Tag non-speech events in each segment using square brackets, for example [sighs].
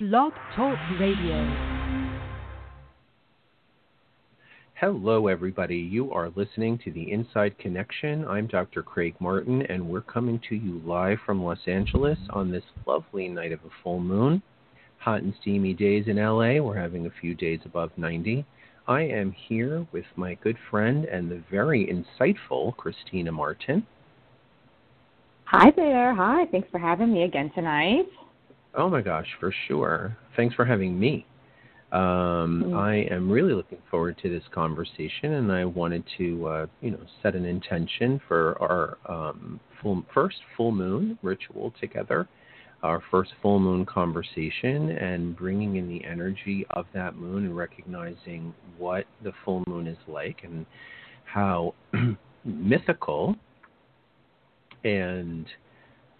Blog Talk Radio. Hello, everybody. You are listening to the Inside Connection. I'm Dr. Craig Martin, and we're coming to you live from Los Angeles on this lovely night of a full moon. Hot and steamy days in LA. We're having a few days above 90. I am here with my good friend and the very insightful Kristina Martin. Hi there. Hi. Thanks for having me again tonight. Oh my gosh, for sure. Thanks for having me. Um, mm-hmm. I am really looking forward to this conversation, and I wanted to, uh, you know, set an intention for our um, full, first full moon ritual together, our first full moon conversation, and bringing in the energy of that moon and recognizing what the full moon is like and how [clears throat] mythical and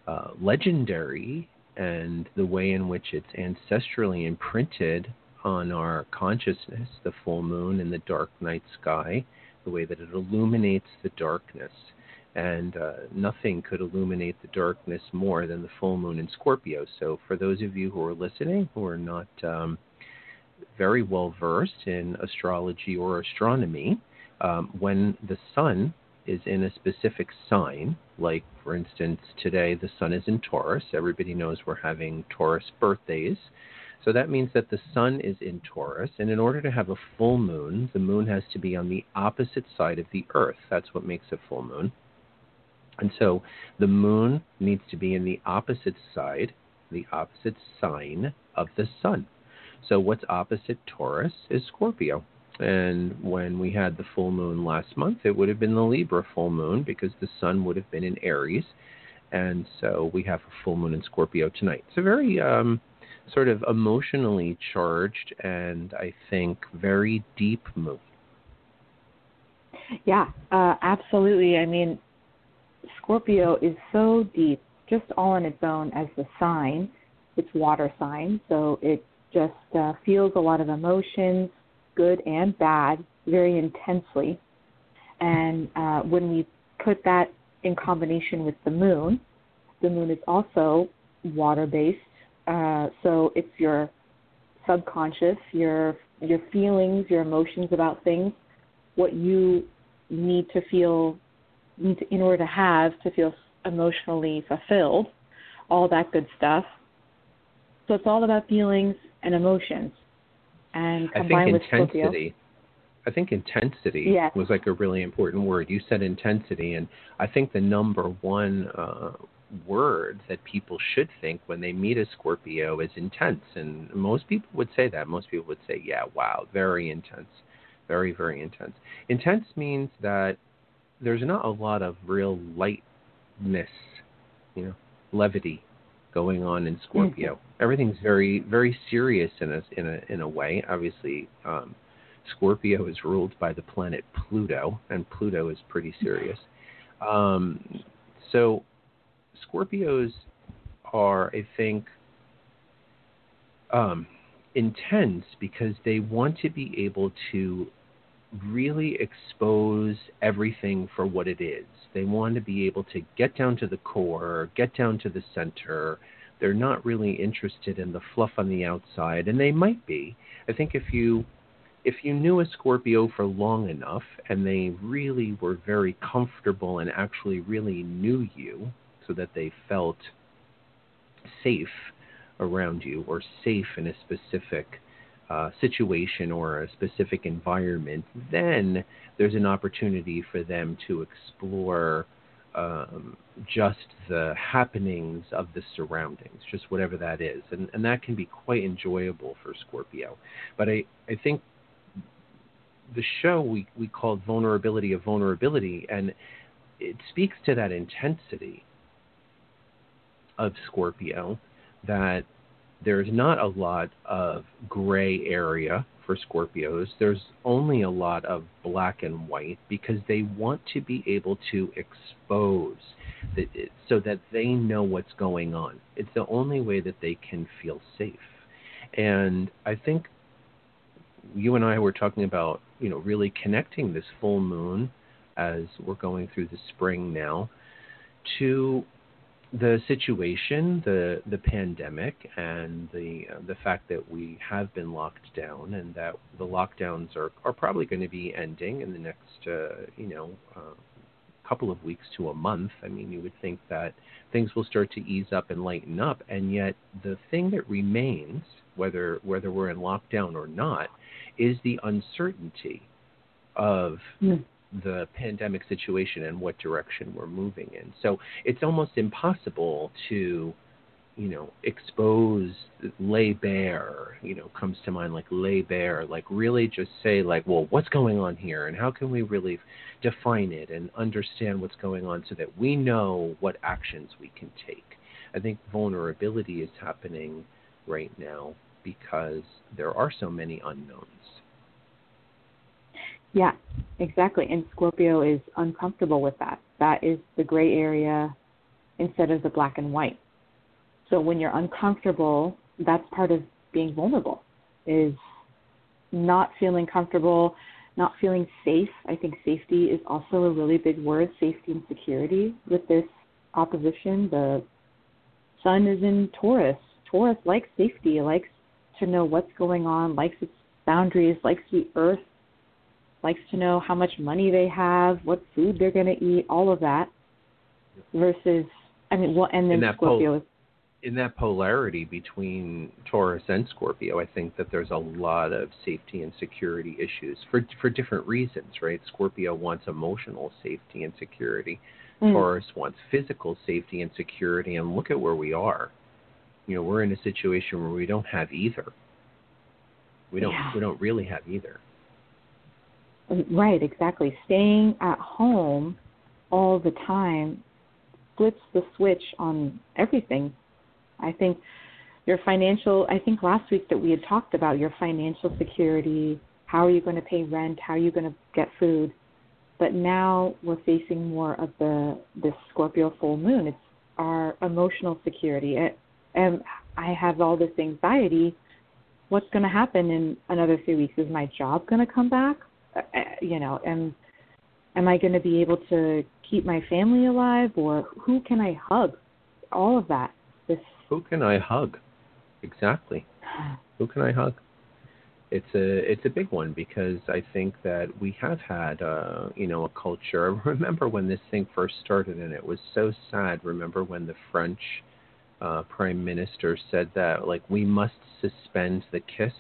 uh, legendary and the way in which it's ancestrally imprinted on our consciousness, the full moon and the dark night sky, the way that it illuminates the darkness. And uh, nothing could illuminate the darkness more than the full moon in Scorpio. So, for those of you who are listening who are not um, very well versed in astrology or astronomy, um, when the sun is in a specific sign, like for instance, today the sun is in Taurus. Everybody knows we're having Taurus birthdays. So that means that the sun is in Taurus, and in order to have a full moon, the moon has to be on the opposite side of the earth. That's what makes a full moon. And so the moon needs to be in the opposite side, the opposite sign of the sun. So what's opposite Taurus is Scorpio. And when we had the full moon last month, it would have been the Libra full moon because the sun would have been in Aries. And so we have a full moon in Scorpio tonight. It's a very um, sort of emotionally charged and I think very deep moon. Yeah, uh, absolutely. I mean, Scorpio is so deep, just all on its own as the sign. It's water sign, so it just uh, feels a lot of emotions, good and bad, very intensely. And uh, when we put that in combination with the moon, the moon is also water based. Uh, so it's your subconscious, your your feelings, your emotions about things, what you need to feel need to, in order to have to feel emotionally fulfilled, all that good stuff. So it's all about feelings and emotions and combined with intensity. Scorpio. I think intensity yes. was like a really important word. You said intensity, and I think the number one uh, word that people should think when they meet a Scorpio is intense. And most people would say that. Most people would say, yeah, wow, very intense. Very, very intense. Intense means that there's not a lot of real lightness, you know, levity going on in Scorpio. Everything's very, very serious in a in a in a way. Obviously, um, Scorpio is ruled by the planet Pluto, and Pluto is pretty serious. Um, so, Scorpios are, I think, um, intense because they want to be able to really expose everything for what it is. They want to be able to get down to the core, get down to the center. They're not really interested in the fluff on the outside, and they might be. I think if you if you knew a Scorpio for long enough and they really were very comfortable and actually really knew you so that they felt safe around you or safe in a specific uh, situation or a specific environment, then there's an opportunity for them to explore um, just the happenings of the surroundings, just whatever that is. And, and that can be quite enjoyable for Scorpio. But I, I think the show we, we called Vulnerability of Vulnerability, and it speaks to that intensity of Scorpio that there's not a lot of gray area for Scorpios. There's only a lot of black and white because they want to be able to expose so that they know what's going on. It's the only way that they can feel safe. And I think you and I were talking about, you know, really connecting this full moon as we're going through the spring now to the situation, the the pandemic, and the uh, the fact that we have been locked down, and that the lockdowns are are probably going to be ending in the next uh, you know uh, couple of weeks to a month. I mean, you would think that things will start to ease up and lighten up, and yet the thing that remains, whether whether we're in lockdown or not, is the uncertainty of mm the pandemic situation and what direction we're moving in. So it's almost impossible to, you know, expose, lay bare, you know, comes to mind like lay bare, like really just say, like, well, what's going on here and how can we really define it and understand what's going on so that we know what actions we can take. I think vulnerability is happening right now because there are so many unknowns. Yeah, exactly. And Scorpio is uncomfortable with that. That is the gray area instead of the black and white. So when you're uncomfortable, that's part of being vulnerable is not feeling comfortable, not feeling safe. I think safety is also a really big word, safety and security with this opposition. The sun is in Taurus. Taurus likes safety, likes to know what's going on, likes its boundaries, likes the earth likes to know how much money they have, what food they're going to eat, all of that. Versus, I mean, well, and then Scorpio. Pol- in that polarity between Taurus and Scorpio, I think that there's a lot of safety and security issues for for different reasons, right? Scorpio wants emotional safety and security. Mm. Taurus wants physical safety and security, and look at where we are. You know, we're in a situation where we don't have either. We don't yeah. we don't really have either. Right, exactly. Staying at home all the time flips the switch on everything. I think your financial, I think last week that we had talked about your financial security, how are you going to pay rent, how are you going to get food. But now we're facing more of the this Scorpio full moon. It's our emotional security. And I have all this anxiety. What's going to happen in another three weeks? Is my job going to come back? Uh, you know, am am I going to be able to keep my family alive, or who can I hug? All of that. This. Who can I hug? Exactly. [sighs] who can I hug? It's a it's a big one because I think that we have had uh, you know a culture. [laughs] Remember when this thing first started and it was so sad. Remember when the French uh, prime minister said that like we must suspend the kiss.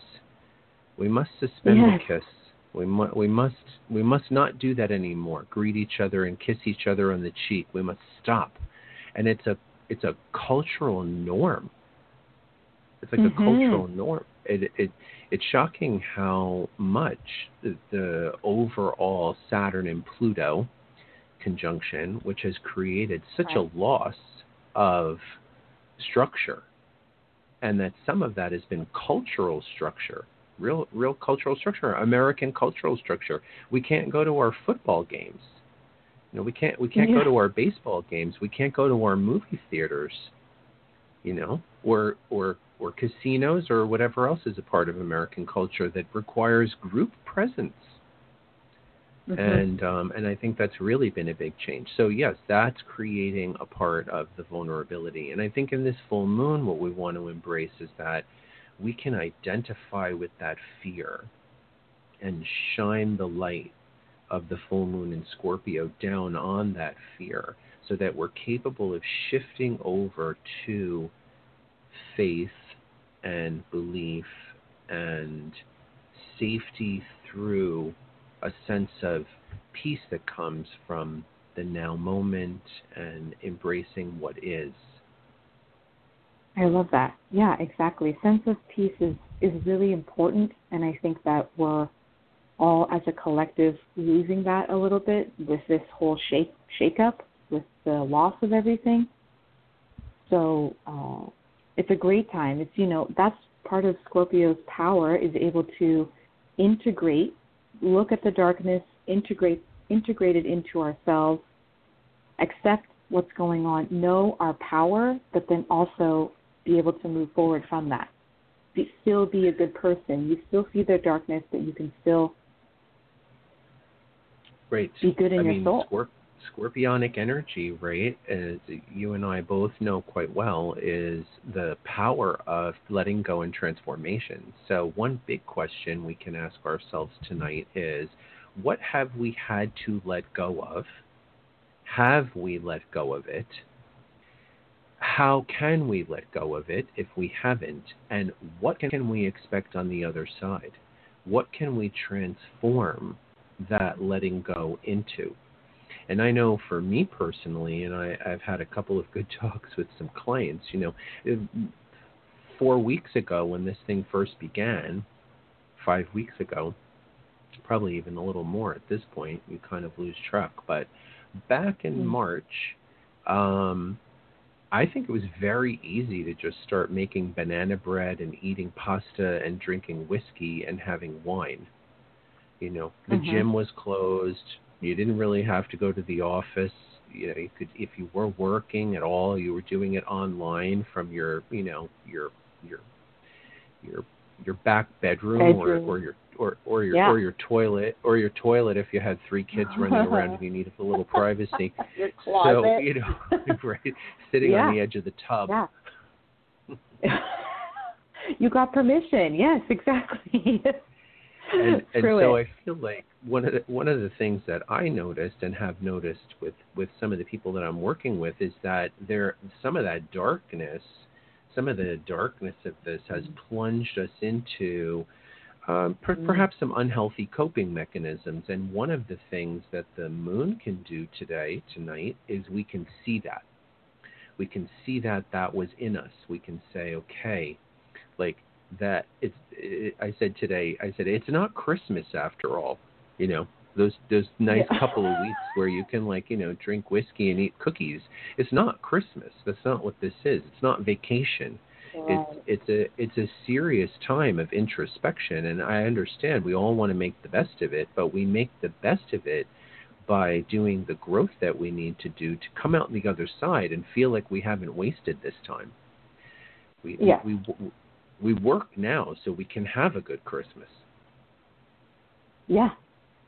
We must suspend yes. the kiss we, mu- we must we must not do that anymore. Greet each other and kiss each other on the cheek. We must stop. And it's a it's a cultural norm. It's like mm-hmm. a cultural norm. It, it it's shocking how much the, the overall Saturn and Pluto conjunction, which has created such right. a loss of structure, and that some of that has been cultural structure real real cultural structure, American cultural structure. We can't go to our football games. You know, we can't we can't yeah. go to our baseball games. We can't go to our movie theaters. You know, or or or casinos or whatever else is a part of American culture that requires group presence. Mm-hmm. And um, and I think that's really been a big change. So yes, that's creating a part of the vulnerability. And I think in this full moon, what we want to embrace is that we can identify with that fear and shine the light of the full moon in Scorpio down on that fear so that we're capable of shifting over to faith and belief and safety through a sense of peace that comes from the now moment and embracing what is. I love that. Yeah, exactly. Sense of peace is is really important, and I think that we're all as a collective losing that a little bit with this whole shake shake up with the loss of everything. So uh, it's a great time. It's you know that's part of Scorpio's power is able to integrate, look at the darkness, integrate integrate it into ourselves, accept what's going on, know our power, but then also be able to move forward from that. Be, still be a good person. You still see their darkness, but you can still right. be good in I your mean, soul. Scorp- scorpionic energy, right, as you and I both know quite well, is the power of letting go and transformation. So, one big question we can ask ourselves tonight is what have we had to let go of? Have we let go of it? How can we let go of it if we haven't? And what can we expect on the other side? What can we transform that letting go into? And I know for me personally, and I, I've had a couple of good [laughs] talks with some clients, you know, four weeks ago when this thing first began, five weeks ago, probably even a little more at this point, you kind of lose track. But back in mm-hmm. March, um, I think it was very easy to just start making banana bread and eating pasta and drinking whiskey and having wine. You know, the mm-hmm. gym was closed. You didn't really have to go to the office. You know, you could if you were working at all, you were doing it online from your, you know, your your your your back bedroom, bedroom. or or your or or your yeah. or your toilet or your toilet if you had three kids running around and you needed a little privacy. [laughs] your closet. So you know, [laughs] right, sitting yeah. on the edge of the tub. Yeah. [laughs] you got permission. Yes, exactly. and, and so I feel like one of the, one of the things that I noticed and have noticed with with some of the people that I'm working with is that there some of that darkness, some of the darkness of this has mm-hmm. plunged us into um, per- mm. perhaps some unhealthy coping mechanisms. And one of the things that the moon can do today, tonight, is we can see that. We can see that that was in us. We can say, okay, like that. It's. It, I said today. I said it's not Christmas after all. You know, those those nice yeah. couple of weeks where you can like you know drink whiskey and eat cookies. It's not Christmas. That's not what this is. It's not vacation it's it's a it's a serious time of introspection, and I understand we all want to make the best of it, but we make the best of it by doing the growth that we need to do to come out on the other side and feel like we haven't wasted this time. We yeah. we, we we work now so we can have a good Christmas. Yeah,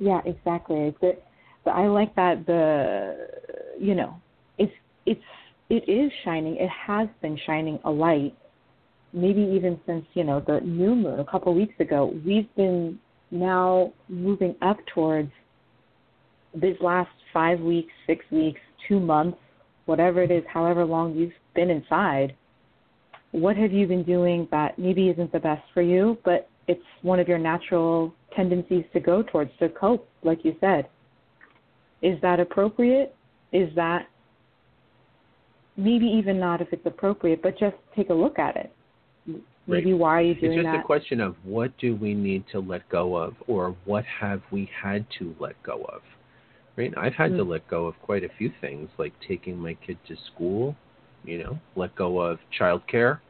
yeah, exactly. But but I like that the you know it's it's it is shining. It has been shining a light maybe even since you know the new moon a couple weeks ago, we've been now moving up towards these last five weeks, six weeks, two months, whatever it is, however long you've been inside. What have you been doing that maybe isn't the best for you, but it's one of your natural tendencies to go towards to cope, like you said? Is that appropriate? Is that maybe even not if it's appropriate, but just take a look at it Maybe why are you doing that? It's just that? a question of what do we need to let go of, or what have we had to let go of. Right? I've had mm-hmm. to hmm. let go of quite a few things, like taking my kid to school. You know, let go of childcare.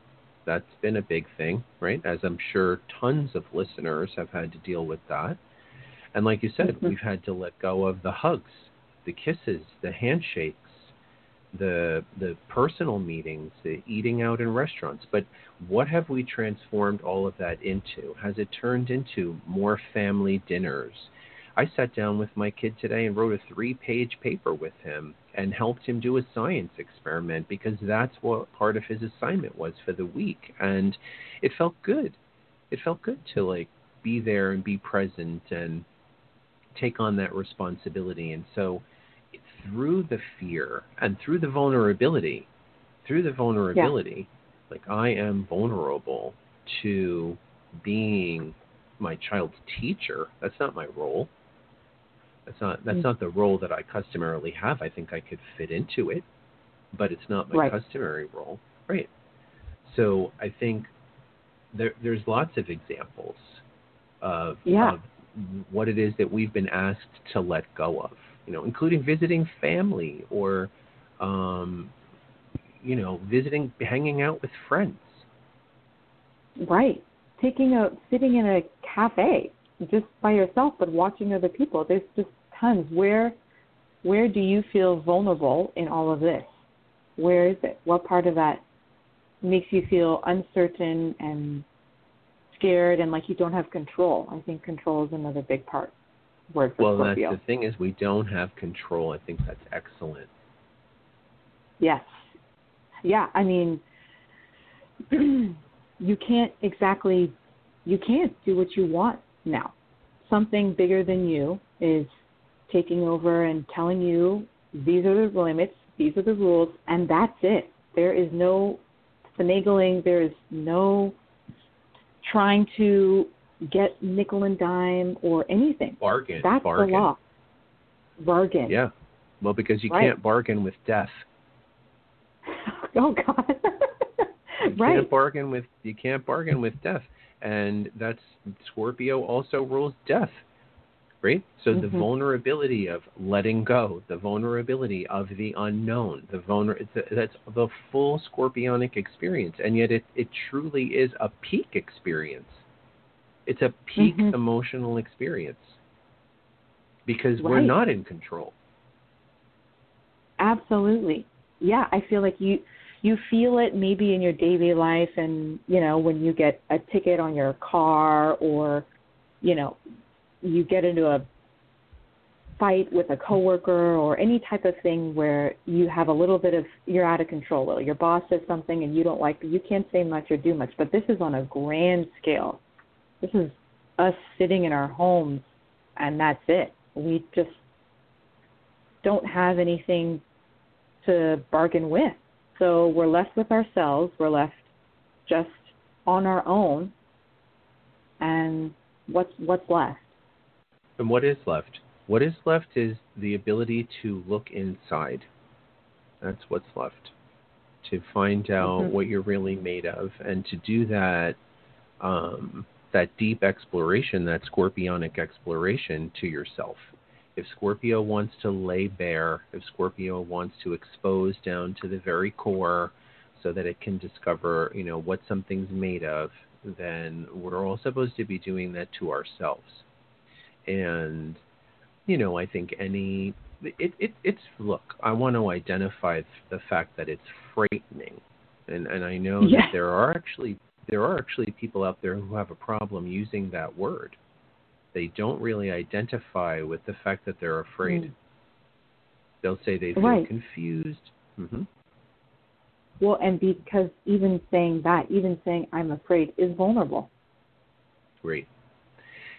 That's been a big thing, right? As I'm sure tons of listeners have had to deal with that. And like you said, mm-hmm. we've had to let go of the hugs, the kisses, the handshakes, the the personal meetings, the eating out in restaurants. But what have we transformed all of that into? Has it turned into more family dinners? I sat down with my kid today and wrote a three-page paper with him and helped him do a science experiment because that's what part of his assignment was for the week and it felt good. It felt good to like be there and be present and take on that responsibility and so through the fear and through the vulnerability, through the vulnerability, yeah. like I am vulnerable to being my child's teacher. That's not my role. That's not that's mm not the role that I customarily have. I think I could fit into it, but it's not my right. customary role. Right. So I think there, there's lots of examples of, yeah. of what it is that we've been asked to let go of you know, including visiting family or, um, you know, visiting, hanging out with friends. Right. Taking a, sitting in a cafe just by yourself, but watching other people. There's just tons. Where, where do you feel vulnerable in all of this? Where is it? What part of that makes you feel uncertain and scared and like you don't have control? I think control is another big part word for well, Scorpio. that's the thing is we don't have control. I think that's excellent. Yes. Yeah, I mean, [clears throat] you can't exactly, you can't do what you want now. Something bigger than you is taking over and telling you these are the limits, these are the rules, and that's it. There is no finagling, there is no trying to get nickel and dime or anything. Bargain. That's bargain. the law. Bargain. Yeah. Well, because you Right. can't bargain with death. [laughs] Oh God. [laughs] You right. can't bargain with you can't bargain with death, and that's Scorpio also rules death, right? So the Mhm. vulnerability of letting go, the vulnerability of the unknown, the vulner it's a, that's the full Scorpionic experience, and yet it it truly is a peak experience. It's a peak Mhm. emotional experience because we're not in control. Absolutely. Yeah, I feel like you you feel it maybe in your daily life and, you know, when you get a ticket on your car or, you know, you get into a fight with a coworker or any type of thing where you have a little bit of you're out of control. Your boss says something and you don't like. You can't say much or do much. But this is on a grand scale. This is us sitting in our homes and that's it. We just don't have anything to bargain with. So we're left with ourselves. We're left just on our own. And what's what's left? And what is left? What is left is the ability to look inside. That's what's left. To find out Mhm. what you're really made of, and to do that, um, that deep exploration, that scorpionic exploration to yourself. If Scorpio wants to lay bare, if Scorpio wants to expose down to the very core, so that it can discover, you know, what something's made of, then we're all supposed to be doing that to ourselves. And you know i think any it, it it's look i want to identify the fact that it's frightening. And and i know Yes. that there are actually there are actually people out there who have a problem using that word they don't really identify with the fact that they're afraid Mm. they'll say they feel Right. confused hmm Well, and because even saying that, even saying I'm afraid is vulnerable. Great.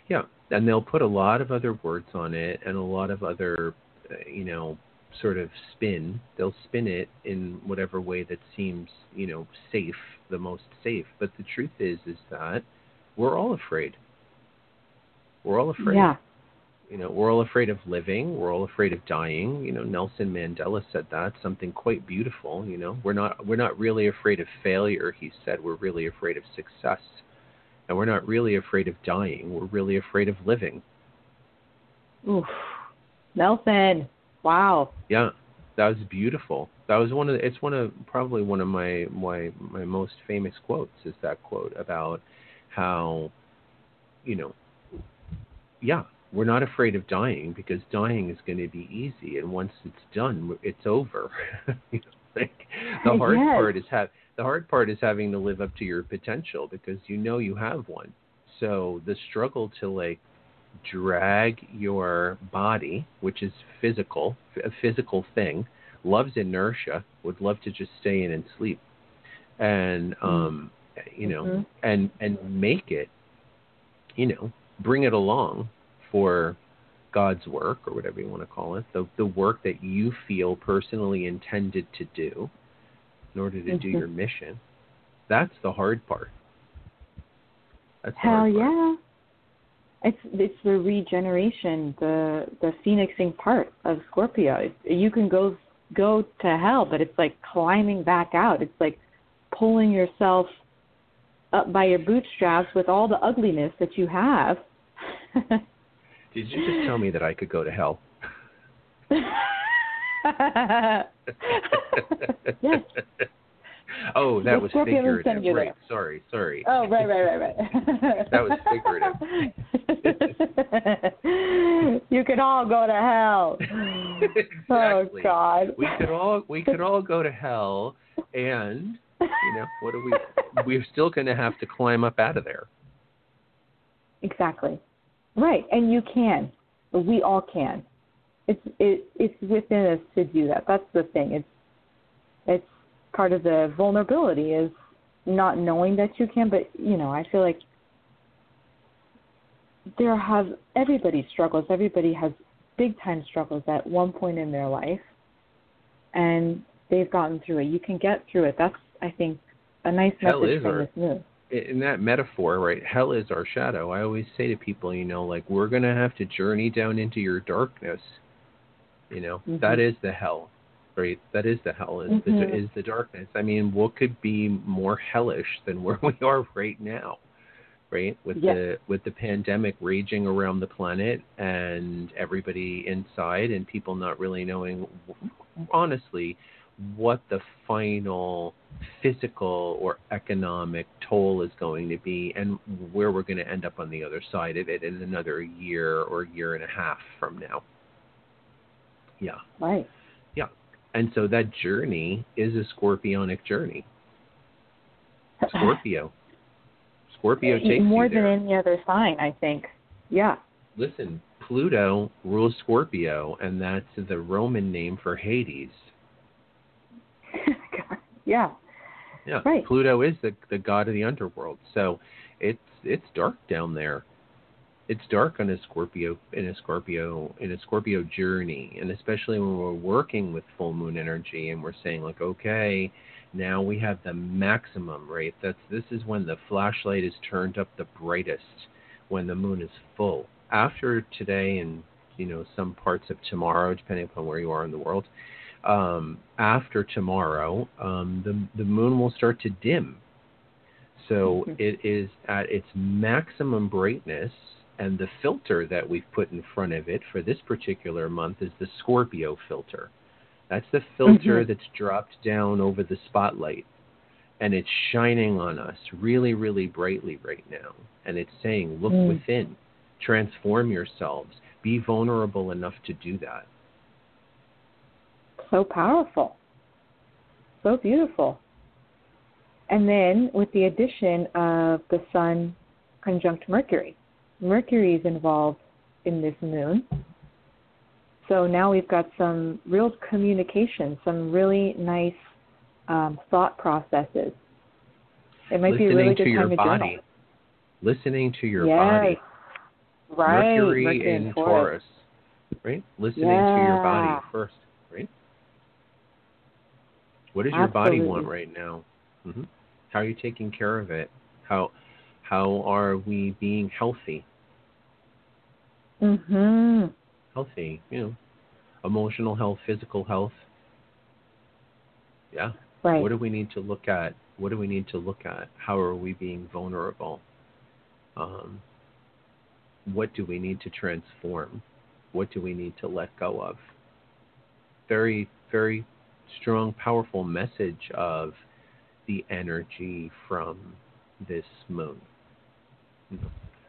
Yeah, and they'll put a lot of other words on it and a lot of other, uh, you know, sort of spin. They'll spin it in whatever way that seems, you know, safe, the most safe. But the truth is, is that we're all afraid. We're all afraid. Yeah. You know, we're all afraid of living. We're all afraid of dying. You know, Nelson Mandela said that something quite beautiful. You know, we're not we're not really afraid of failure. He said we're really afraid of success, and we're not really afraid of dying. We're really afraid of living. Oof. Nelson. Wow. Yeah, that was beautiful. That was one of the, it's one of probably one of my my my most famous quotes is that quote about how you know yeah we're not afraid of dying because dying is going to be easy and once it's done it's over [laughs] you know, like, the hard Yes. part is have the hard part is having to live up to your potential because you know you have one so the struggle to like drag your body which is physical a physical thing loves inertia would love to just stay in and sleep and um you know Mhm. and and make it you know bring it along for God's work or whatever you want to call it, the the work that you feel personally intended to do in order to do Mhm. your mission. That's the hard part. That's Hell hard part. yeah. It's it's the regeneration, the the phoenixing part of Scorpio. It, you can go go to hell, but it's like climbing back out. It's like pulling yourself up by your bootstraps with all the ugliness that you have. Did you just tell me that I could go to hell? yes. oh, that The was figurative. you Right. there. Sorry, sorry. Oh, right, right, right, right. That was figurative. you can all go to hell. [laughs] Oh, exactly. Oh. God. we could all we could all go to hell and you know what are we we're still going to have to climb up out of there Exactly. Right, and you can. we all can. It's it it's within us to do that. That's the thing. It's it's part of the vulnerability is not knowing that you can. But you know, I feel like there have everybody struggles. Everybody has big time struggles at one point in their life, and they've gotten through it. You can get through it. That's I think a nice Hell message from this moon. In that metaphor, right? Hell is our shadow. I always say to people, you know, like we're gonna have to journey down into your darkness. You know, Mhm. that is the hell, right? That is the hell. Is Mhm. the is the darkness. I mean, what could be more hellish than where we are right now, right? With Yes. the with the pandemic raging around the planet and everybody inside and people not really knowing, honestly, what the final physical or economic toll is going to be and where we're going to end up on the other side of it in another year or year and a half from now. Yeah. Right. Yeah. And so that journey is a scorpionic journey. Scorpio. [laughs] Scorpio takes more than any other sign, I think. Yeah. Listen, Pluto rules Scorpio, and that's the Roman name for Hades. Yeah. Yeah, Right. Pluto is the the god of the underworld. So it's it's dark down there. It's dark on a Scorpio in a Scorpio in a Scorpio journey, and especially when we're working with full moon energy and we're saying like, okay, now we have the maximum, rate. That's this is when the flashlight is turned up the brightest when the moon is full. After today and you know some parts of tomorrow, depending upon where you are in the world, um, after tomorrow, um, the the moon will start to dim. So Mhm. it is at its maximum brightness, and the filter that we've put in front of it for this particular month is the Scorpio filter. That's the filter Mhm. that's dropped down over the spotlight, and it's shining on us really, really brightly right now. And it's saying, "Look Mm. within, transform yourselves, be vulnerable enough to do that." So powerful. So beautiful. And then with the addition of the Sun conjunct Mercury, Mercury is involved in this moon. So now we've got some real communication, some really nice um, thought processes. It might be a Listening really to good your time to your body. journal. Listening to your yes. body. Right. Mercury, Mercury in and Taurus. Right? Listening to your body first, right? What does your body want right now? hmm How are you taking care of it? How how are we being healthy? Mhm. Healthy, you know, emotional health, physical health. Yeah. Right. What do we need to look at? What do we need to look at? How are we being vulnerable? Um, what do we need to transform? What do we need to let go of? Very, very strong, powerful message of the energy from this moon.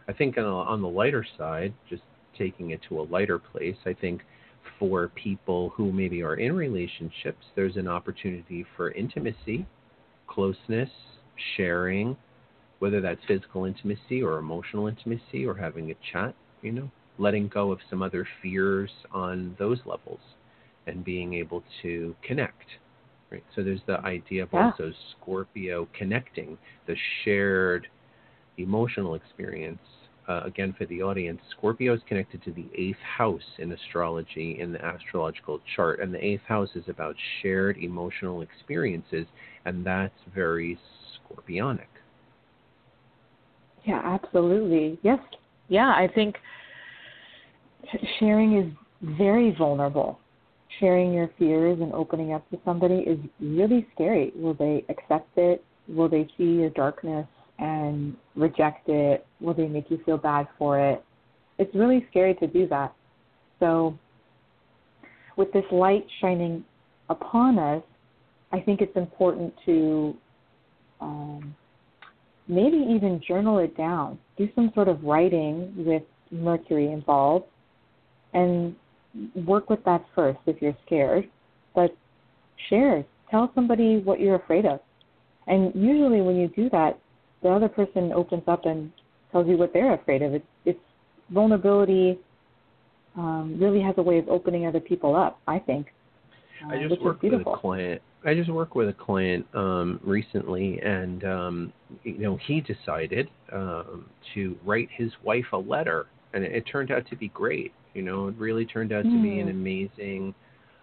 I think on, a, on the lighter side, just taking it to a lighter place, I think for people who maybe are in relationships, there's an opportunity for intimacy, closeness, sharing, whether that's physical intimacy or emotional intimacy or having a chat, you know, letting go of some other fears on those levels and being able to connect. Right? So there's the idea of Yeah. also Scorpio connecting, the shared emotional experience. Uh, again, for the audience, Scorpio is connected to the eighth house in astrology in the astrological chart, and the eighth house is about shared emotional experiences, and that's very scorpionic. Yeah, absolutely. Yes. Yeah, I think sharing is very vulnerable. Sharing your fears and opening up to somebody is really scary. Will they accept it? Will they see your darkness and reject it? Will they make you feel bad for it? It's really scary to do that. So, with this light shining upon us, I think it's important to um, maybe even journal it down. Do some sort of writing with Mercury involved and work with that first if you're scared. But share, tell somebody what you're afraid of. And usually when you do that, the other person opens up and tells you what they're afraid of. It's, it's vulnerability um, really has a way of opening other people up. I think. Uh, I just worked with a client. I just worked with a client um, recently, and um, you know he decided um, to write his wife a letter, and it, it turned out to be great. You know, it really turned out to be an Hmm. amazing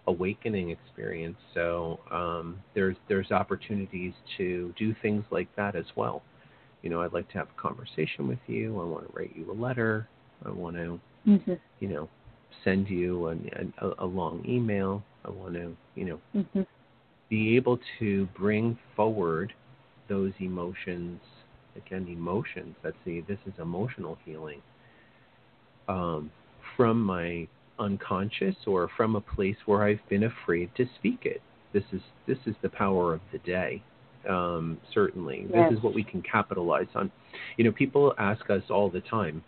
awakening experience. So um, there's there's opportunities to do things like that as well. You know, I'd like to have a conversation with you. I want to write you a letter. I want to Mhm. you know send you an, an, a, long email. I want to you know Mhm. be able to bring forward those emotions again emotions that's the this is emotional healing um, from my unconscious or from a place where I've been afraid to speak it. This is this is the power of the day um, certainly. Yes. this is what we can capitalize on. You know people ask us all the time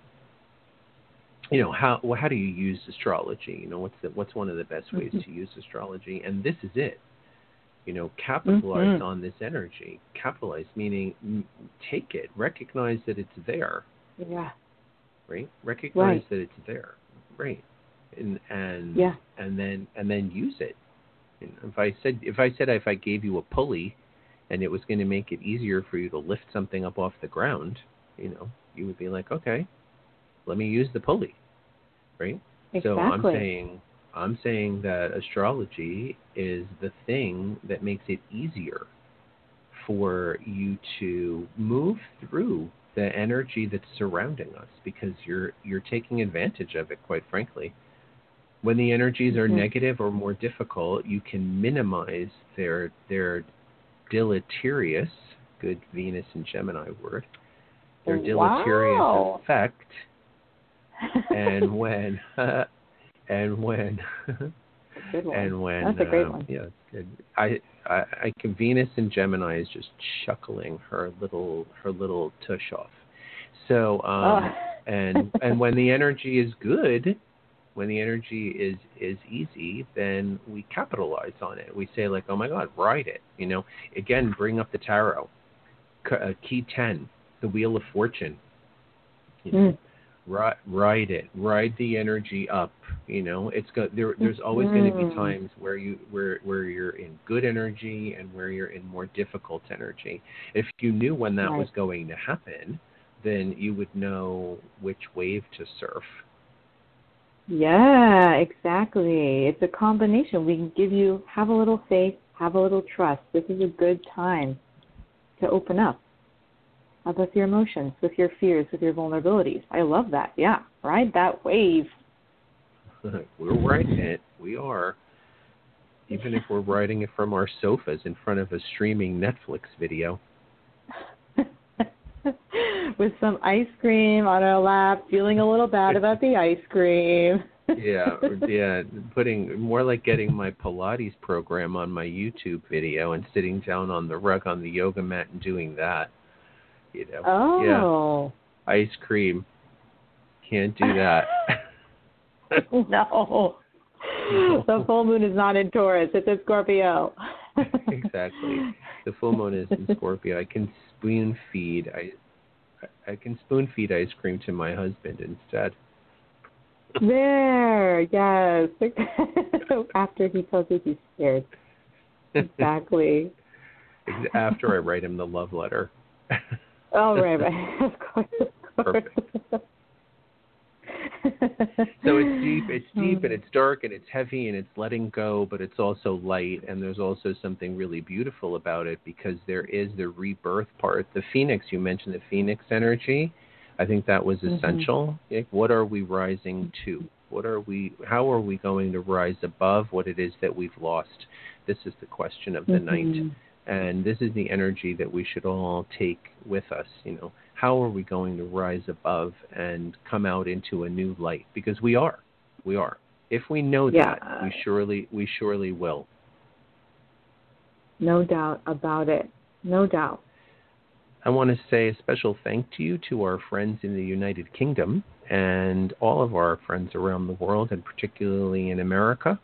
you know how well, how do you use astrology? You know what's the, what's one of the best ways Mhm. to use astrology? And this is it. You know capitalize Mhm. on this energy. Capitalize meaning m- take it. Recognize that it's there. Yeah. right? Recognize Right. that it's there right and and Yeah. and then and then use it if i said if i said if i gave you a pulley and it was going to make it easier for you to lift something up off the ground you know you would be like okay let me use the pulley right Exactly. so I'm saying I'm saying that astrology is the thing that makes it easier for you to move through the energy that's surrounding us because you're you're taking advantage of it quite frankly. When the energies are Mhm. negative or more difficult, you can minimize their their deleterious, good Venus and Gemini word, their deleterious Wow. effect [laughs] and when [laughs] and when [laughs] and when That's a great um, one. yeah it's good I, I i can venus and gemini is just chuckling her little her little tush off. So um Oh. and and when the energy is good when the energy is is easy then we capitalize on it. We say like oh my god ride it you know? Again bring up the tarot. C- uh, key 10 the wheel of fortune. You know, Mm. Ride, ride it ride the energy up you know it's go there mm-hmm. there's always going to be times where you where where you're in good energy and where you're in more difficult energy if you knew when that Right. was going to happen then you would know which wave to surf Yeah, exactly. It's a combination. We can give you have a little faith, have a little trust. This is a good time to open up with your emotions, with your fears, with your vulnerabilities. I love that. Yeah, ride that wave. [laughs] we're riding it we are even if we're riding it from our sofas in front of a streaming netflix video [laughs] with some ice cream on our lap, feeling a little bad about the ice cream. [laughs] yeah, yeah, putting more like getting my Pilates program on my YouTube video and sitting down on the rug on the yoga mat and doing that. You know, Oh. yeah, ice cream. Can't do that. [laughs] [laughs] no. The full moon is not in Taurus, it's in Scorpio. [laughs] exactly. The full moon is in Scorpio. I can spoon feed. I I can spoon feed ice cream to my husband instead. There, yes. After he tells you he's scared. Exactly. After I write him the love letter. Oh, right, right. [laughs] Of course. Of course. So it's deep, it's deep, and it's dark, and it's heavy, and it's letting go, but it's also light, and there's also something really beautiful about it because there is the rebirth part. The phoenix, you mentioned the phoenix energy. I think that was Mhm. essential. Like, what are we rising to? What are we? How are we going to rise above what it is that we've lost? This is the question of the night Mhm. And this is the energy that we should all take with us you know how are we going to rise above and come out into a new light because we are we are if we know Yeah. that we surely we surely will No doubt about it. No doubt. i want to say a special thank you to our friends in the united kingdom and all of our friends around the world and particularly in america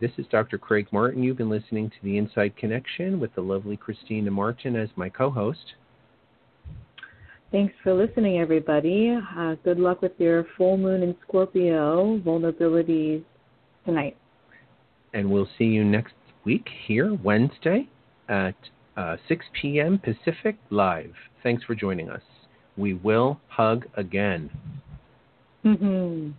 this is Dr. Craig Martin. You've been listening to the Inside Connection with the lovely Kristina Martin as my co host. Thanks for listening, everybody. Uh, good luck with your full moon in Scorpio vulnerabilities tonight. And we'll see you next week here, Wednesday at uh, 6 p.m. Pacific live. Thanks for joining us. We will hug again. Mm-hmm.